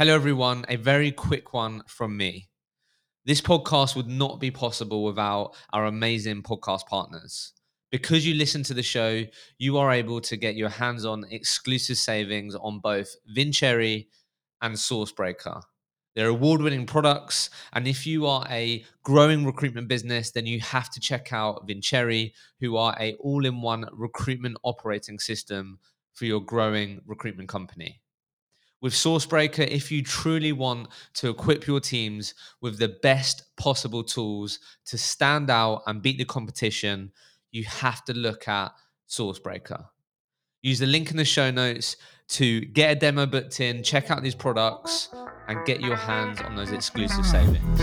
Hello, everyone. A very quick one from me. This podcast would not be possible without our amazing podcast partners. Because you listen to the show, you are able to get your hands on exclusive savings on both Vincere and Sourcebreaker. They're award winning products. And if you are a growing recruitment business, then you have to check out Vincere, who are a all in one recruitment operating system for your growing recruitment company with Sourcebreaker, if you truly want to equip your teams with the best possible tools to stand out and beat the competition, you have to look at Sourcebreaker. Use the link in the show notes to get a demo booked in, check out these products, and get your hands on those exclusive savings.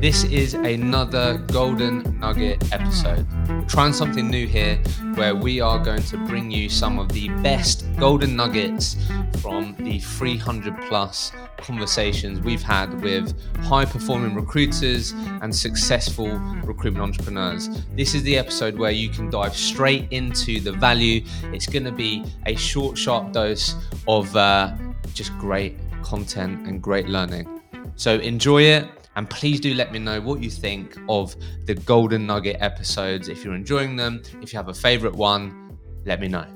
This is another Golden Nugget episode. Trying something new here where we are going to bring you some of the best Golden Nuggets from the 300 plus conversations we've had with high performing recruiters and successful recruitment entrepreneurs. This is the episode where you can dive straight into the value. It's going to be a short, sharp dose of uh, just great content and great learning. So enjoy it. And please do let me know what you think of the Golden Nugget episodes. If you're enjoying them, if you have a favorite one, let me know.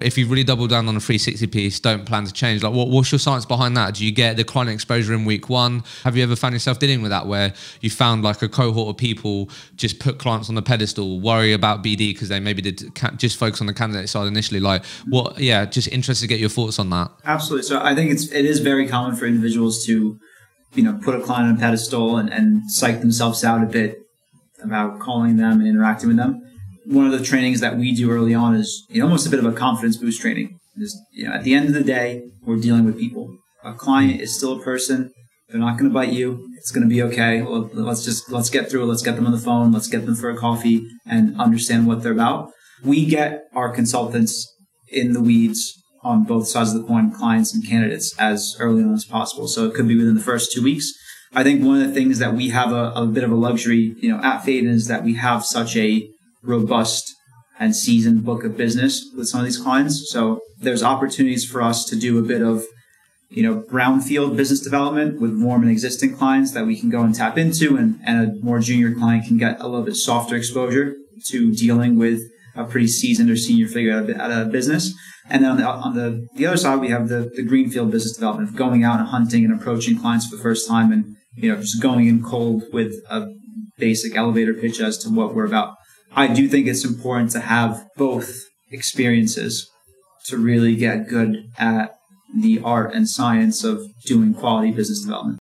If you really double down on a 360 piece, don't plan to change. Like, what, what's your science behind that? Do you get the client exposure in week one? Have you ever found yourself dealing with that where you found like a cohort of people just put clients on the pedestal, worry about BD because they maybe did just focus on the candidate side initially? Like, what? Yeah, just interested to get your thoughts on that. Absolutely. So I think it's it is very common for individuals to you know, put a client on a pedestal and, and psych themselves out a bit about calling them and interacting with them. One of the trainings that we do early on is you know, almost a bit of a confidence boost training. You know, at the end of the day, we're dealing with people. A client is still a person. They're not going to bite you. It's going to be okay. Well, let's just let's get through it. Let's get them on the phone. Let's get them for a coffee and understand what they're about. We get our consultants in the weeds on both sides of the coin, clients and candidates, as early on as possible. So it could be within the first two weeks. I think one of the things that we have a, a bit of a luxury, you know, at Faden is that we have such a robust and seasoned book of business with some of these clients. So there's opportunities for us to do a bit of, you know, brownfield business development with warm and existing clients that we can go and tap into and, and a more junior client can get a little bit softer exposure to dealing with a pretty seasoned or senior figure at a, business. And then on the, on the, the other side, we have the, the greenfield business development of going out and hunting and approaching clients for the first time and, you know, just going in cold with a basic elevator pitch as to what we're about. I do think it's important to have both experiences to really get good at the art and science of doing quality business development.